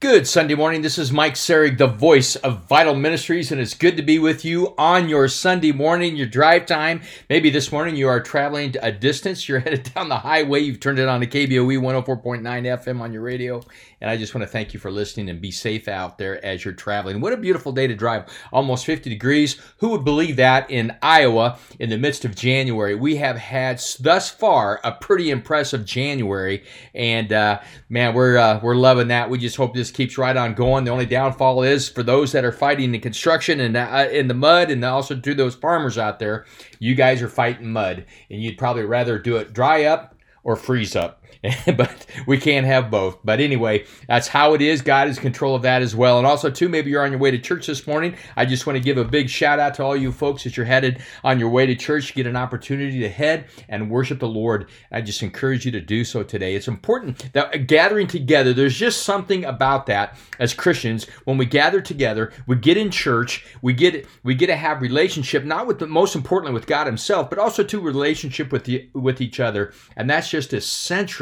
Good Sunday morning. This is Mike Serig, the voice of Vital Ministries, and it's good to be with you on your Sunday morning, your drive time. Maybe this morning you are traveling a distance, you're headed down the highway, you've turned it on to KBOE 104.9 FM on your radio, and I just want to thank you for listening and be safe out there as you're traveling. What a beautiful day to drive. Almost 50 degrees. Who would believe that in Iowa in the midst of January? We have had thus far a pretty impressive January, and uh, man, we're uh, we're loving that. We just hope this keeps right on going. The only downfall is for those that are fighting the construction and uh, in the mud, and also to those farmers out there, you guys are fighting mud, and you'd probably rather do it dry up or freeze up. but we can't have both. But anyway, that's how it is. God is control of that as well. And also, too, maybe you're on your way to church this morning. I just want to give a big shout out to all you folks that you're headed on your way to church. get an opportunity to head and worship the Lord. I just encourage you to do so today. It's important that gathering together, there's just something about that as Christians. When we gather together, we get in church, we get we get to have relationship, not with the most importantly with God Himself, but also to relationship with the with each other. And that's just essential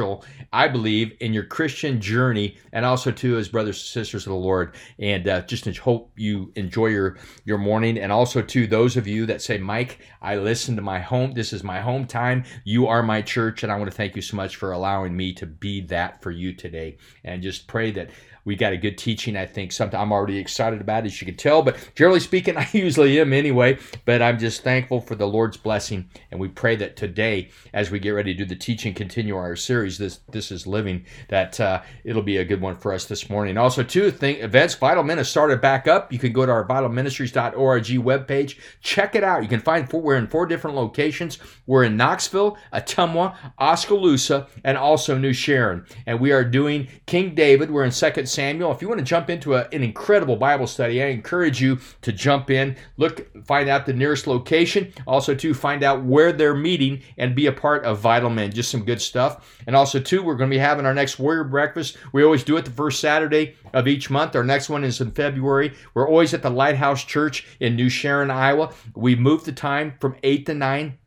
I believe, in your Christian journey, and also too as brothers and sisters of the Lord. And uh, just hope you enjoy your your morning, and also to those of you that say, Mike, I listen to my home. This is my home time. You are my church, and I want to thank you so much for allowing me to be that for you today. And just pray that we got a good teaching. I think something I'm already excited about, as you can tell. But generally speaking, I usually am anyway. But I'm just thankful for the Lord's blessing, and we pray that today, as we get ready to do the teaching, continue our series. This this is living. That uh, it'll be a good one for us this morning. Also, two thing events. Vital Men has started back up. You can go to our vitalministries.org webpage. Check it out. You can find four, we're in four different locations. We're in Knoxville, Ottumwa, Oskaloosa, and also New Sharon. And we are doing King David. We're in Second Samuel. If you want to jump into a, an incredible Bible study, I encourage you to jump in, look, find out the nearest location, also to find out where they're meeting and be a part of Vital Men. Just some good stuff. And also, too, we're going to be having our next Warrior Breakfast. We always do it the first Saturday of each month. Our next one is in February. We're always at the Lighthouse Church in New Sharon, Iowa. We moved the time from 8 to 9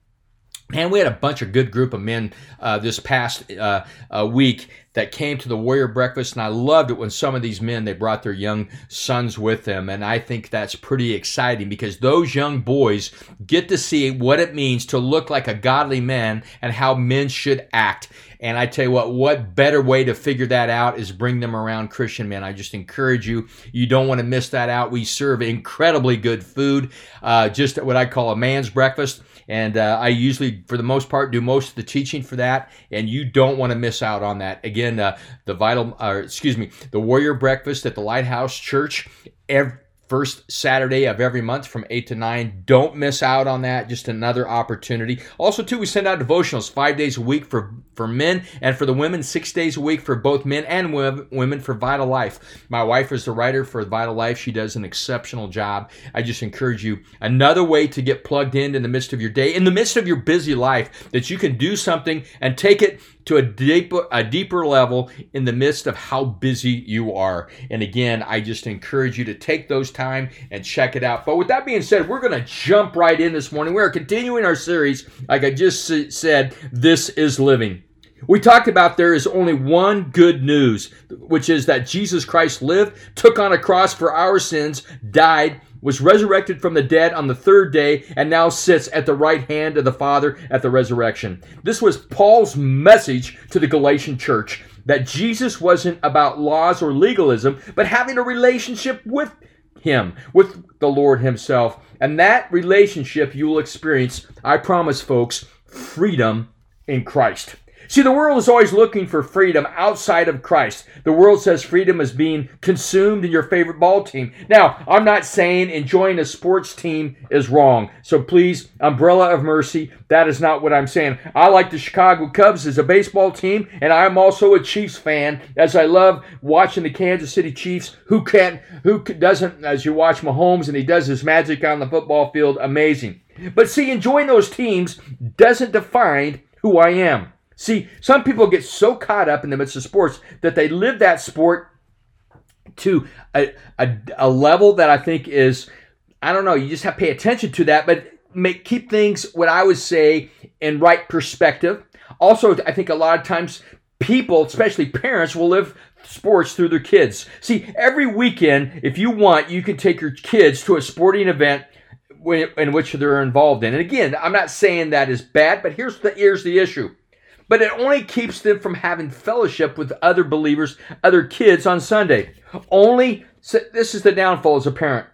and we had a bunch of good group of men uh, this past uh, uh, week that came to the warrior breakfast and i loved it when some of these men they brought their young sons with them and i think that's pretty exciting because those young boys get to see what it means to look like a godly man and how men should act and I tell you what, what better way to figure that out is bring them around Christian men. I just encourage you. You don't want to miss that out. We serve incredibly good food, uh, just what I call a man's breakfast. And uh, I usually, for the most part, do most of the teaching for that. And you don't want to miss out on that. Again, uh, the vital, uh, excuse me, the Warrior Breakfast at the Lighthouse Church. Every, first Saturday of every month from 8 to 9. Don't miss out on that. Just another opportunity. Also, too, we send out devotionals five days a week for, for men and for the women, six days a week for both men and women for Vital Life. My wife is the writer for Vital Life. She does an exceptional job. I just encourage you another way to get plugged in in the midst of your day, in the midst of your busy life, that you can do something and take it to a deeper a deeper level in the midst of how busy you are. And again, I just encourage you to take those time and check it out. But with that being said, we're going to jump right in this morning. We are continuing our series, like I just said, this is living. We talked about there is only one good news, which is that Jesus Christ lived, took on a cross for our sins, died, was resurrected from the dead on the third day, and now sits at the right hand of the Father at the resurrection. This was Paul's message to the Galatian church that Jesus wasn't about laws or legalism, but having a relationship with Him, with the Lord Himself. And that relationship you will experience, I promise, folks, freedom in Christ. See, the world is always looking for freedom outside of Christ. The world says freedom is being consumed in your favorite ball team. Now, I'm not saying enjoying a sports team is wrong. So please, umbrella of mercy, that is not what I'm saying. I like the Chicago Cubs as a baseball team, and I'm also a Chiefs fan, as I love watching the Kansas City Chiefs. Who can't, who doesn't, as you watch Mahomes and he does his magic on the football field, amazing. But see, enjoying those teams doesn't define who I am. See, some people get so caught up in the midst of sports that they live that sport to a, a, a level that I think is, I don't know, you just have to pay attention to that, but make keep things, what I would say, in right perspective. Also, I think a lot of times people, especially parents, will live sports through their kids. See, every weekend, if you want, you can take your kids to a sporting event in which they're involved in. And again, I'm not saying that is bad, but here's the here's the issue. But it only keeps them from having fellowship with other believers, other kids on Sunday. Only this is the downfall as a parent.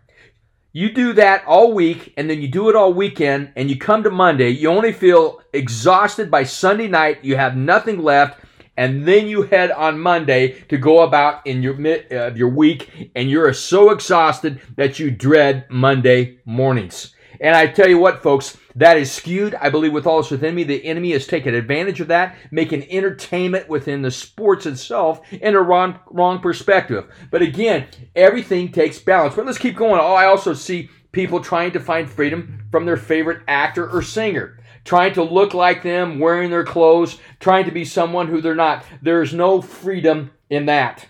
You do that all week and then you do it all weekend and you come to Monday, you only feel exhausted by Sunday night, you have nothing left, and then you head on Monday to go about in your uh, your week, and you're so exhausted that you dread Monday mornings. And I tell you what, folks, that is skewed. I believe with all that's within me, the enemy has taken advantage of that, making entertainment within the sports itself in a wrong, wrong perspective. But again, everything takes balance. But let's keep going. Oh, I also see people trying to find freedom from their favorite actor or singer trying to look like them, wearing their clothes, trying to be someone who they're not. There's no freedom in that.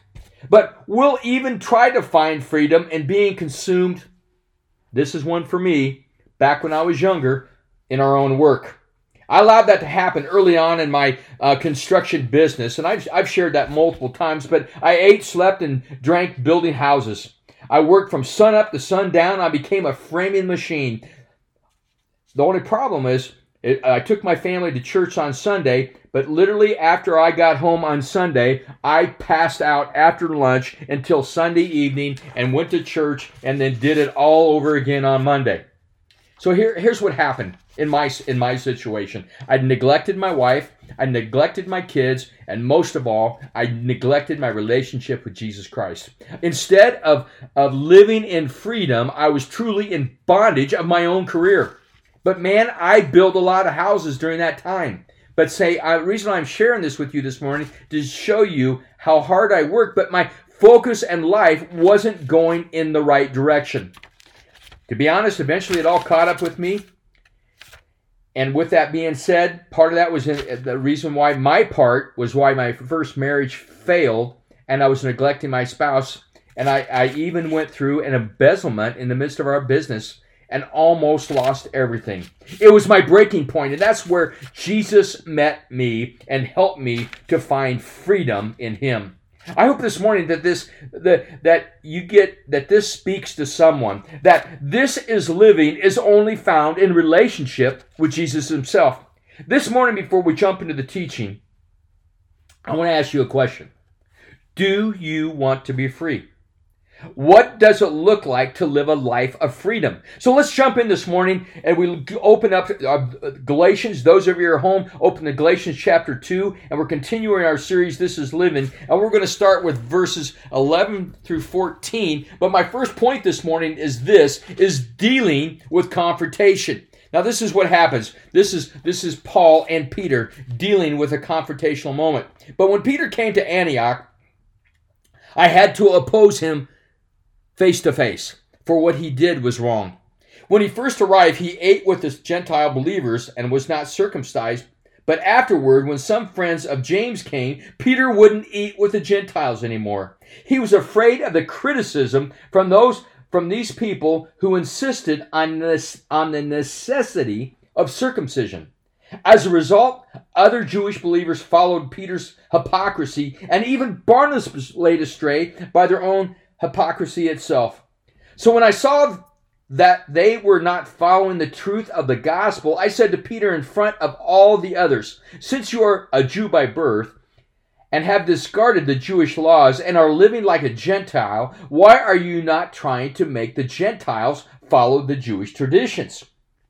But we'll even try to find freedom in being consumed. This is one for me, back when I was younger, in our own work. I allowed that to happen early on in my uh, construction business, and I've, I've shared that multiple times, but I ate, slept, and drank building houses. I worked from sun up to sundown. I became a framing machine. The only problem is it, I took my family to church on Sunday, but literally after I got home on Sunday, I passed out after lunch until Sunday evening and went to church and then did it all over again on Monday. So here, here's what happened in my in my situation. I neglected my wife, I neglected my kids, and most of all, I neglected my relationship with Jesus Christ. Instead of of living in freedom, I was truly in bondage of my own career. But man, I built a lot of houses during that time. But say, uh, reason I'm sharing this with you this morning to show you how hard I worked, but my focus and life wasn't going in the right direction. To be honest, eventually it all caught up with me. And with that being said, part of that was the reason why my part was why my first marriage failed and I was neglecting my spouse. And I, I even went through an embezzlement in the midst of our business and almost lost everything. It was my breaking point, and that's where Jesus met me and helped me to find freedom in Him. I hope this morning that this that that you get that this speaks to someone that this is living is only found in relationship with Jesus himself. This morning before we jump into the teaching, I want to ask you a question. Do you want to be free? What does it look like to live a life of freedom? So let's jump in this morning and we open up uh, Galatians. Those of you are home, open to Galatians chapter 2, and we're continuing our series, This is Living. And we're going to start with verses 11 through 14. But my first point this morning is this, is dealing with confrontation. Now this is what happens. This is this is Paul and Peter dealing with a confrontational moment. But when Peter came to Antioch, I had to oppose him face to face, for what he did was wrong. When he first arrived, he ate with the Gentile believers and was not circumcised. But afterward, when some friends of James came, Peter wouldn't eat with the Gentiles anymore. He was afraid of the criticism from those from these people who insisted on this on the necessity of circumcision. As a result, other Jewish believers followed Peter's hypocrisy, and even Barnabas was led astray by their own hypocrisy itself. So when I saw that they were not following the truth of the gospel, I said to Peter in front of all the others, Since you are a Jew by birth, and have discarded the Jewish laws and are living like a Gentile, why are you not trying to make the Gentiles follow the Jewish traditions?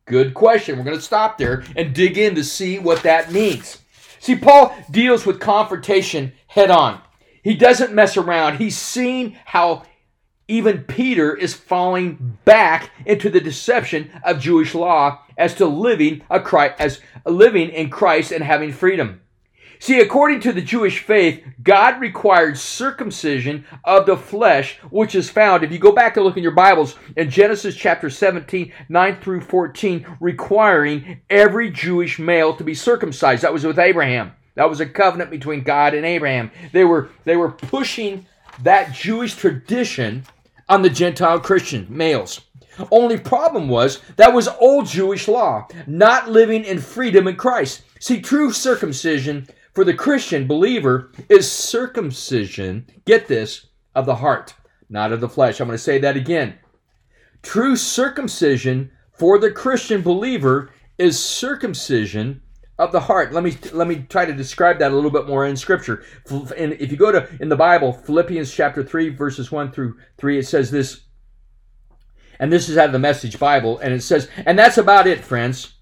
Good question. We're going to stop there and dig in to see what that means. See, Paul deals with confrontation head on. He doesn't mess around. He's seen how even Peter is falling back into the deception of Jewish law as to living a Christ, as living in Christ and having freedom. See, according to the Jewish faith, God required circumcision of the flesh, which is found, if you go back and look in your Bibles, in Genesis chapter 17, 9 through 14, requiring every Jewish male to be circumcised. That was with Abraham. That was a covenant between God and Abraham. They were they were pushing that Jewish tradition on the Gentile Christian males. Only problem was that was old Jewish law, not living in freedom in Christ. See, true circumcision for the Christian believer is circumcision, get this, of the heart, not of the flesh. I'm going to say that again. True circumcision for the Christian believer is circumcision of the heart. Let me let me try to describe that a little bit more in scripture. And if you go to in the Bible, Philippians chapter 3 verses 1 through 3 it says this and this is out of the message Bible and it says and that's about it friends.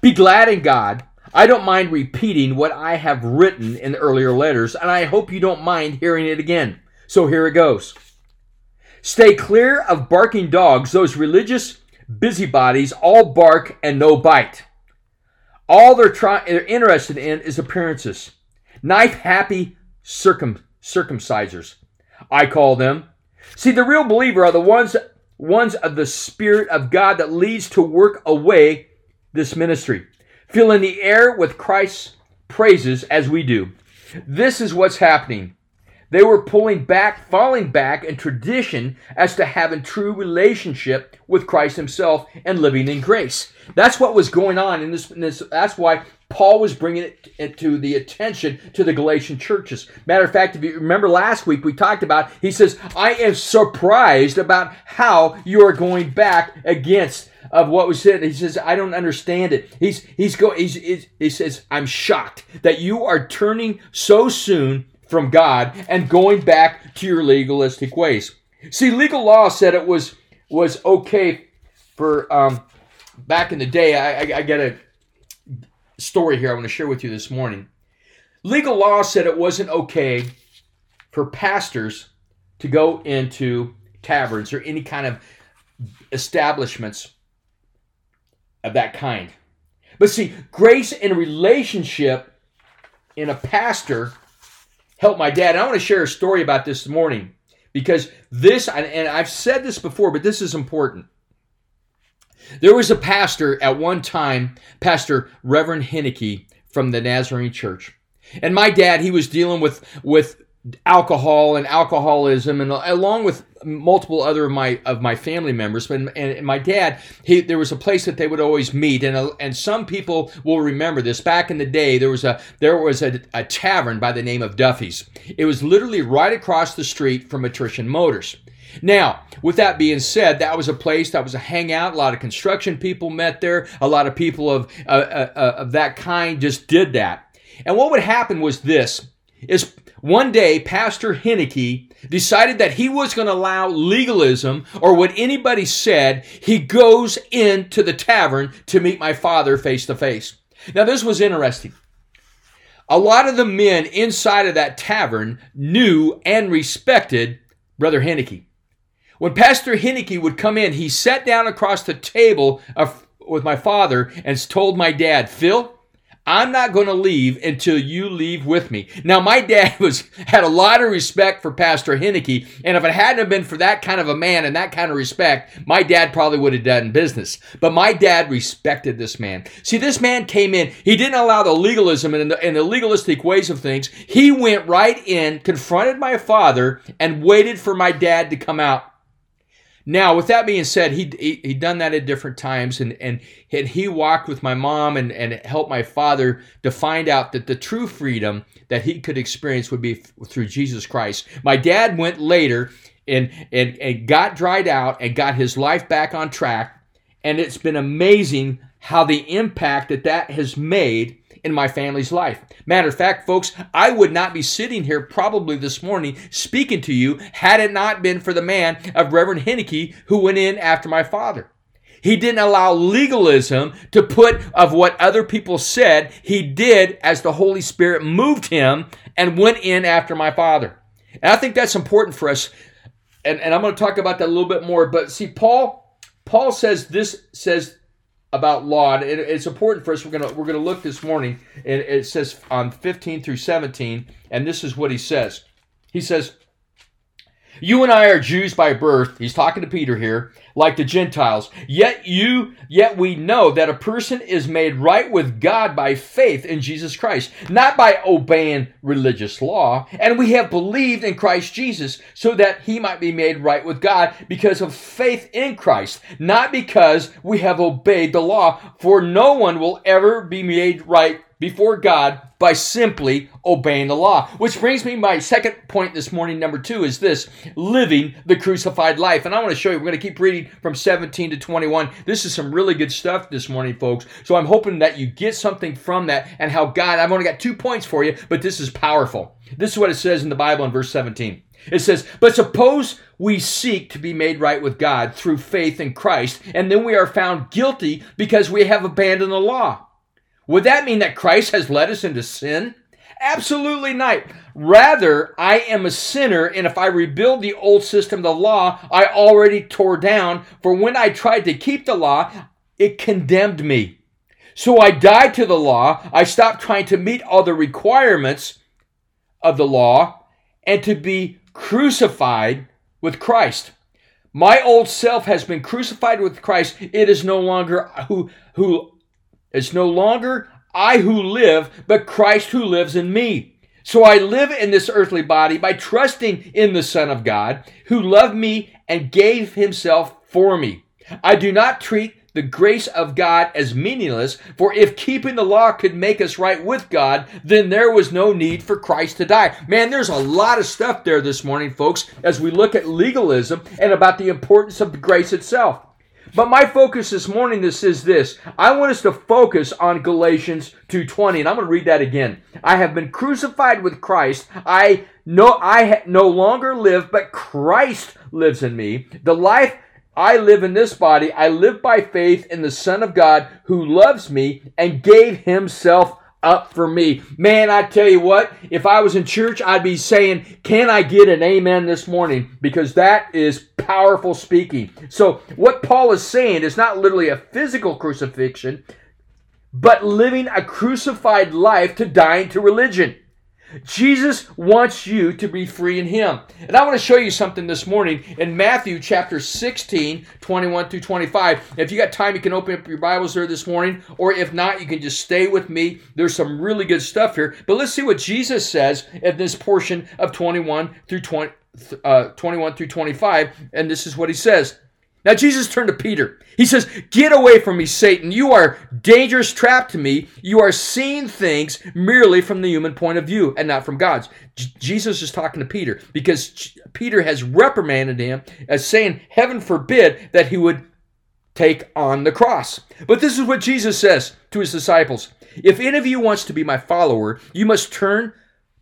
Be glad in God. I don't mind repeating what I have written in earlier letters and I hope you don't mind hearing it again. So here it goes. Stay clear of barking dogs, those religious busybodies all bark and no bite. All they're trying they're interested in is appearances. Knife happy circum circumcisers. I call them. See, the real believer are the ones ones of the Spirit of God that leads to work away this ministry. Filling the air with Christ's praises as we do. This is what's happening. They were pulling back, falling back in tradition as to having true relationship with Christ Himself and living in grace. That's what was going on in this. In this that's why Paul was bringing it, to the attention to the Galatian churches. Matter of fact, if you remember last week, we talked about. He says, "I am surprised about how you are going back against." Of what was said, he says, "I don't understand it." He's he's going. He's, he's, he says, "I'm shocked that you are turning so soon from God and going back to your legalistic ways. See, legal law said it was was okay for um, back in the day. I, I, I get a story here I want to share with you this morning. Legal law said it wasn't okay for pastors to go into taverns or any kind of establishments of that kind. But see, grace and relationship in a pastor helped my dad. And I want to share a story about this morning because this, and I've said this before, but this is important. There was a pastor at one time, Pastor Reverend Henneke from the Nazarene Church. And my dad, he was dealing with, with alcohol and alcoholism and along with multiple other of my of my family members but and my dad he there was a place that they would always meet and uh, and some people will remember this back in the day there was a there was a, a tavern by the name of Duffy's it was literally right across the street from Attrition Motors now, with that being said, that was a place that was a hangout. A lot of construction people met there. A lot of people of uh, uh, uh of that kind just did that. And what would happen was this: is one day, Pastor Henneke decided that he was going to allow legalism or what anybody said. He goes into the tavern to meet my father face to face. Now, this was interesting. A lot of the men inside of that tavern knew and respected Brother Henneke. When Pastor Henneke would come in, he sat down across the table of, with my father and told my dad, Phil, I'm not going to leave until you leave with me. Now, my dad was had a lot of respect for Pastor Henneke, and if it hadn't have been for that kind of a man and that kind of respect, my dad probably would have done business. But my dad respected this man. See, this man came in. He didn't allow the legalism and the, and the legalistic ways of things. He went right in, confronted my father, and waited for my dad to come out now, with that being said, he, he done that at different times, and and and he walked with my mom and and helped my father to find out that the true freedom that he could experience would be through Jesus Christ. My dad went later and and and got dried out and got his life back on track, and it's been amazing how the impact that that has made in my family's life. Matter of fact, folks, I would not be sitting here probably this morning speaking to you had it not been for the man of Reverend Henneke who went in after my father. He didn't allow legalism to put of what other people said. He did as the Holy Spirit moved him and went in after my father. And I think that's important for us. And, and I'm going to talk about that a little bit more. But see, Paul, Paul says this says about law. And it, it's important for us. We're gonna we're gonna look this morning. And it says on 15 through 17, and this is what he says. He says, "You and I are Jews by birth." He's talking to Peter here, like the Gentiles. Yet you, yet we know that a person is made right with God by faith in Jesus Christ, not by obeying religious law. And we have believed in Christ Jesus so that he might be made right with God because of faith in Christ, not because we have obeyed the law. For no one will ever be made right before God by simply obeying the law. Which brings me my second point this morning, number two, is this living the crucified life. And I want to show you, we're going to keep reading from 17 to 21. This is some really good stuff this morning, folks. So I'm hoping that you get something from that and how God, I've only got two points for you, but this is powerful. This is what it says in the Bible in verse 17. It says, But suppose we seek to be made right with God through faith in Christ, and then we are found guilty because we have abandoned the law. Would that mean that Christ has led us into sin? Absolutely not. Rather, I am a sinner, and if I rebuild the old system the law, I already tore down. For when I tried to keep the law, it condemned me. So I died to the law. I stopped trying to meet all the requirements of the law and to be crucified with Christ. My old self has been crucified with Christ. It is no longer who who it's no longer I who live, but Christ who lives in me. So I live in this earthly body by trusting in the Son of God, who loved me and gave himself for me. I do not treat the grace of God as meaningless, for if keeping the law could make us right with God, then there was no need for Christ to die. Man, there's a lot of stuff there this morning, folks, as we look at legalism and about the importance of the grace itself. But my focus this morning this is this. I want us to focus on Galatians 2:20 and I'm going to read that again. I have been crucified with Christ. I no I no longer live but Christ lives in me. The life I live in this body, I live by faith in the Son of God who loves me and gave himself up for me. Man, I tell you what, if I was in church, I'd be saying, Can I get an amen this morning? Because that is powerful speaking. So, what Paul is saying is not literally a physical crucifixion, but living a crucified life to dying to religion. Jesus wants you to be free in Him. And I want to show you something this morning in Matthew chapter 16, 21 through 25. If you got time, you can open up your Bibles there this morning, or if not, you can just stay with me. There's some really good stuff here. But let's see what Jesus says in this portion of 21 through 20, uh, 21 through 25. And this is what He says. Now, Jesus turned to Peter. He says, Get away from me, Satan. You are dangerous trap to me. You are seeing things merely from the human point of view and not from God's. J- Jesus is talking to Peter because J- Peter has reprimanded him as saying, Heaven forbid that he would take on the cross. But this is what Jesus says to his disciples If any of you wants to be my follower, you must turn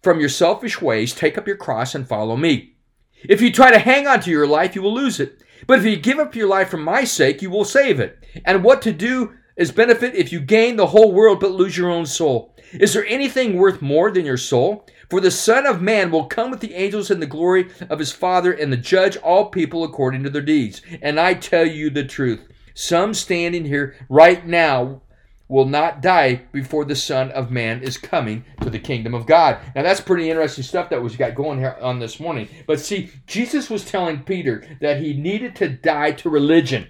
from your selfish ways, take up your cross, and follow me. If you try to hang on to your life, you will lose it. But if you give up your life for my sake, you will save it. And what to do is benefit if you gain the whole world but lose your own soul. Is there anything worth more than your soul? For the Son of Man will come with the angels in the glory of his Father and the judge all people according to their deeds. And I tell you the truth. Some standing here right now will not die before the Son of Man is coming to the kingdom of God. Now that's pretty interesting stuff that was got going here on this morning. But see, Jesus was telling Peter that he needed to die to religion.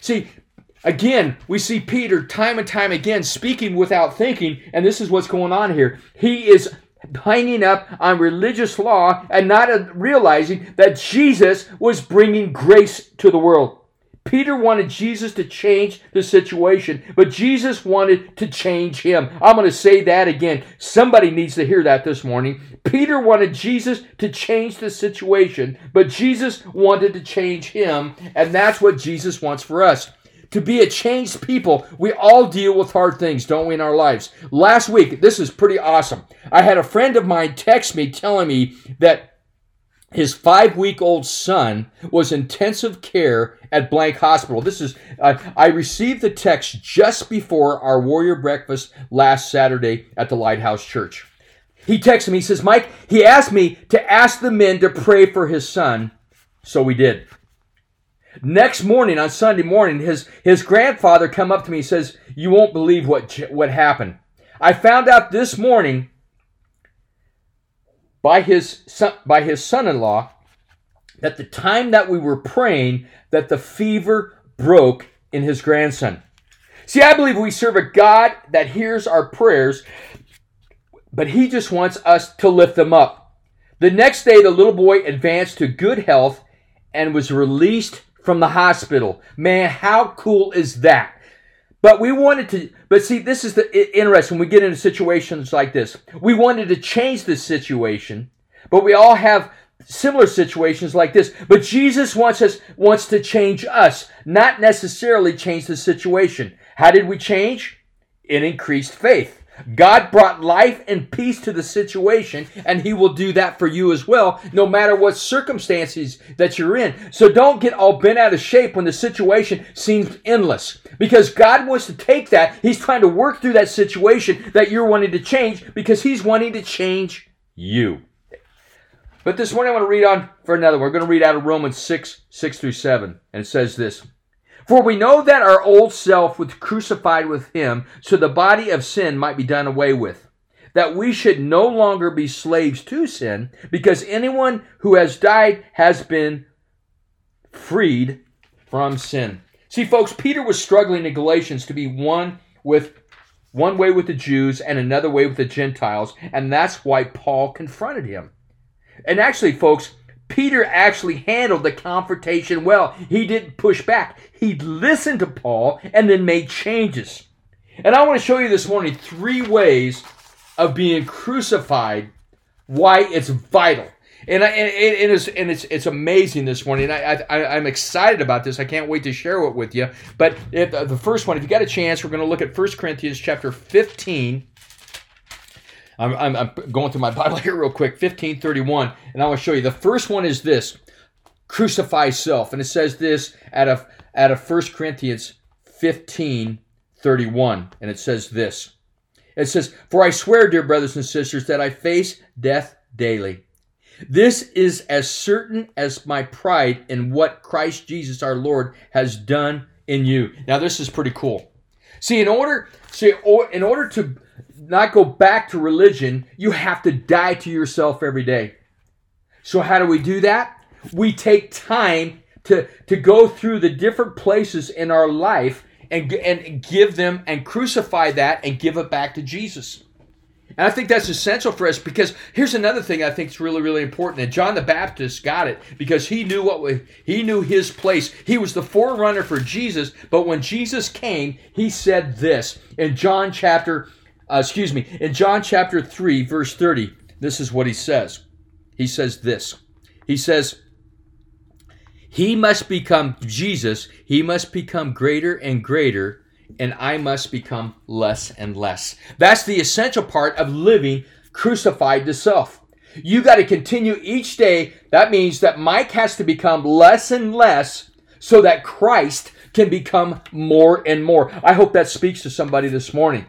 See, again, we see Peter time and time again speaking without thinking, and this is what's going on here. He is hanging up on religious law and not realizing that Jesus was bringing grace to the world. Peter wanted Jesus to change the situation, but Jesus wanted to change him. I'm going to say that again. Somebody needs to hear that this morning. Peter wanted Jesus to change the situation, but Jesus wanted to change him, and that's what Jesus wants for us. To be a changed people, we all deal with hard things, don't we, in our lives? Last week, this is pretty awesome. I had a friend of mine text me telling me that his five week old son was intensive care at blank hospital. This is uh, i received the text just before our warrior breakfast last saturday at the lighthouse church. He texted me. He says mike he asked me to ask the men to pray for his son. So we did. Next morning on sunday morning his his grandfather come up to me and says you won't believe what what happened. I found out this morning by his son, by his son-in-law at the time that we were praying that the fever broke in his grandson. See, I believe we serve a God that hears our prayers, but he just wants us to lift them up. The next day the little boy advanced to good health and was released from the hospital. Man, how cool is that? But we wanted to, but see, this is the interesting. We get into situations like this, we wanted to change this situation, but we all have similar situations like this. But Jesus wants us, wants to change us, not necessarily change the situation. How did we change? In increased faith. God brought life and peace to the situation, and He will do that for you as well, no matter what circumstances that you're in. So don't get all bent out of shape when the situation seems endless, because God wants to take that. He's trying to work through that situation that you're wanting to change because He's wanting to change you. But this morning I want to read on for another. We're going to read out of Romans 6, 6 through 7, and it says this. For we know that our old self was crucified with him, so the body of sin might be done away with. That we should no longer be slaves to sin, because anyone who has died has been freed from sin. See, folks, Peter was struggling in Galatians to be one with one way with the Jews and another way with the Gentiles, and that's why Paul confronted him. And actually, folks, Peter actually handled the confrontation well. He didn't push back. He listened to Paul and then made changes. And I want to show you this morning three ways of being crucified, why it's vital. And, I, and, it is, and it's, it's amazing this morning. I, I, I'm excited about this. I can't wait to share it with you. But if, the first one, if you got a chance, we're going to look at 1 Corinthians chapter 15, I'm, I'm, I'm going through my Bible here real quick, 1531, and I want to show you. The first one is this crucify self. And it says this out of, out of 1 Corinthians 15 31. And it says this It says, For I swear, dear brothers and sisters, that I face death daily. This is as certain as my pride in what Christ Jesus our Lord has done in you. Now, this is pretty cool. See, in order, see, in order to not go back to religion, you have to die to yourself every day. So, how do we do that? We take time to, to go through the different places in our life and, and give them and crucify that and give it back to Jesus. And I think that's essential for us because here's another thing I think is really, really important. And John the Baptist got it because he knew what he knew his place. He was the forerunner for Jesus. But when Jesus came, he said this in John chapter uh, excuse me, in John chapter 3, verse 30, this is what he says. He says this. He says, He must become Jesus, he must become greater and greater, and I must become less and less. That's the essential part of living crucified to self. You got to continue each day. That means that Mike has to become less and less so that Christ can become more and more. I hope that speaks to somebody this morning.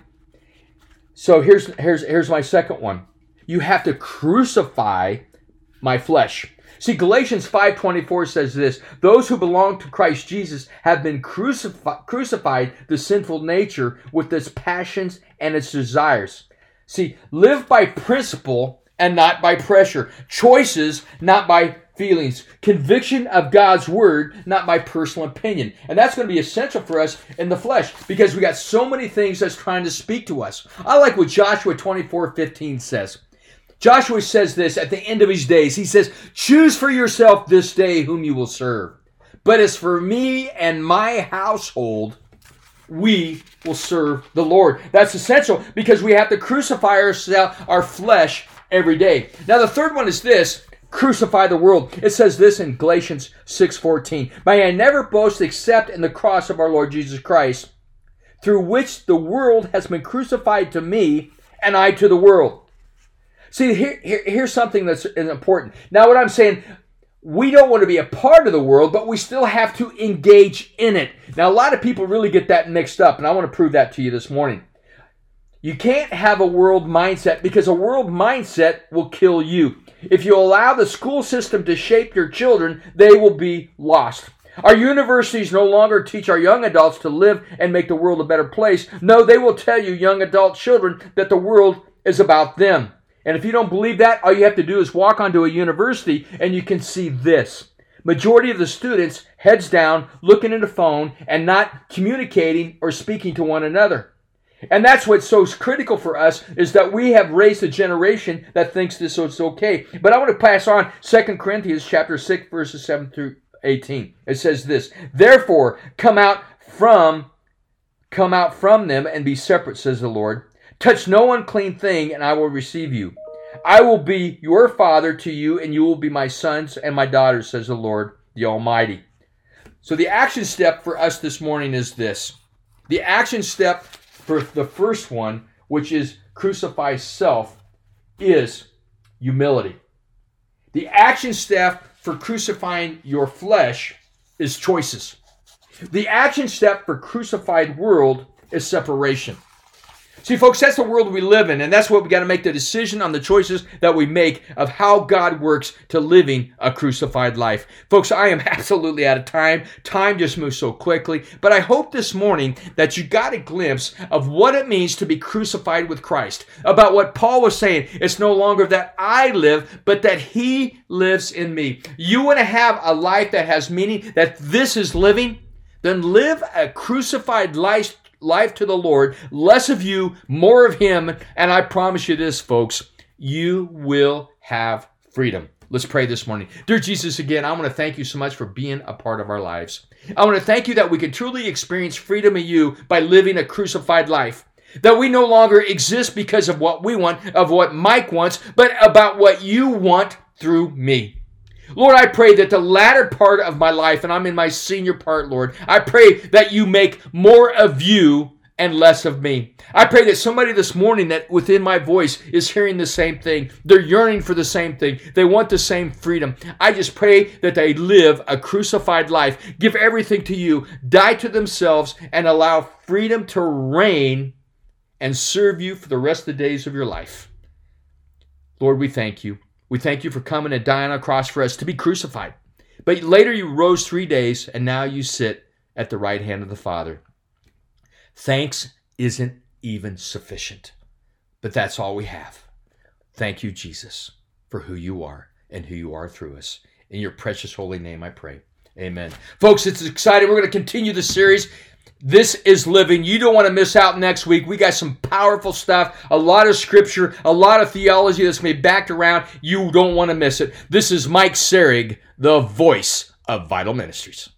So here's here's here's my second one. You have to crucify my flesh. See Galatians 5:24 says this, those who belong to Christ Jesus have been crucifi- crucified the sinful nature with its passions and its desires. See, live by principle and not by pressure. Choices not by feelings, conviction of God's word, not my personal opinion. And that's going to be essential for us in the flesh because we got so many things that's trying to speak to us. I like what Joshua 24 15 says. Joshua says this at the end of his days. He says, Choose for yourself this day whom you will serve. But as for me and my household, we will serve the Lord. That's essential because we have to crucify ourselves, our flesh every day. Now, the third one is this crucify the world. It says this in Galatians 6:14. May I never boast except in the cross of our Lord Jesus Christ, through which the world has been crucified to me and I to the world. See, here, here, here's something that's important. Now, what I'm saying, we don't want to be a part of the world, but we still have to engage in it. Now, a lot of people really get that mixed up, and I want to prove that to you this morning. You can't have a world mindset because a world mindset will kill you. If you allow the school system to shape your children, they will be lost. Our universities no longer teach our young adults to live and make the world a better place. No, they will tell you, young adult children, that the world is about them. And if you don't believe that, all you have to do is walk onto a university and you can see this. Majority of the students heads down, looking at a phone and not communicating or speaking to one another. And that's what's so critical for us is that we have raised a generation that thinks this is okay. But I want to pass on 2 Corinthians chapter 6 verses 7 through 18. It says this, "Therefore come out from come out from them and be separate, says the Lord. Touch no unclean thing, and I will receive you. I will be your father to you, and you will be my sons and my daughters, says the Lord, the Almighty. So, the action step for us this morning is this the action step for the first one, which is crucify self, is humility. The action step for crucifying your flesh is choices. The action step for crucified world is separation. See, folks, that's the world we live in, and that's what we got to make the decision on the choices that we make of how God works to living a crucified life. Folks, I am absolutely out of time. Time just moves so quickly, but I hope this morning that you got a glimpse of what it means to be crucified with Christ. About what Paul was saying. It's no longer that I live, but that He lives in me. You want to have a life that has meaning, that this is living? Then live a crucified life life to the Lord, less of you, more of Him. And I promise you this, folks, you will have freedom. Let's pray this morning. Dear Jesus, again, I want to thank you so much for being a part of our lives. I want to thank you that we can truly experience freedom in you by living a crucified life. That we no longer exist because of what we want, of what Mike wants, but about what you want through me. Lord, I pray that the latter part of my life, and I'm in my senior part, Lord, I pray that you make more of you and less of me. I pray that somebody this morning that within my voice is hearing the same thing. They're yearning for the same thing. They want the same freedom. I just pray that they live a crucified life, give everything to you, die to themselves, and allow freedom to reign and serve you for the rest of the days of your life. Lord, we thank you. We thank you for coming and dying on a cross for us to be crucified. But later you rose three days, and now you sit at the right hand of the Father. Thanks isn't even sufficient, but that's all we have. Thank you, Jesus, for who you are and who you are through us. In your precious holy name, I pray. Amen. Folks, it's exciting. We're going to continue the series. This is living. You don't want to miss out next week. We got some powerful stuff, a lot of scripture, a lot of theology that's going to be backed around. You don't want to miss it. This is Mike Serig, the voice of Vital Ministries.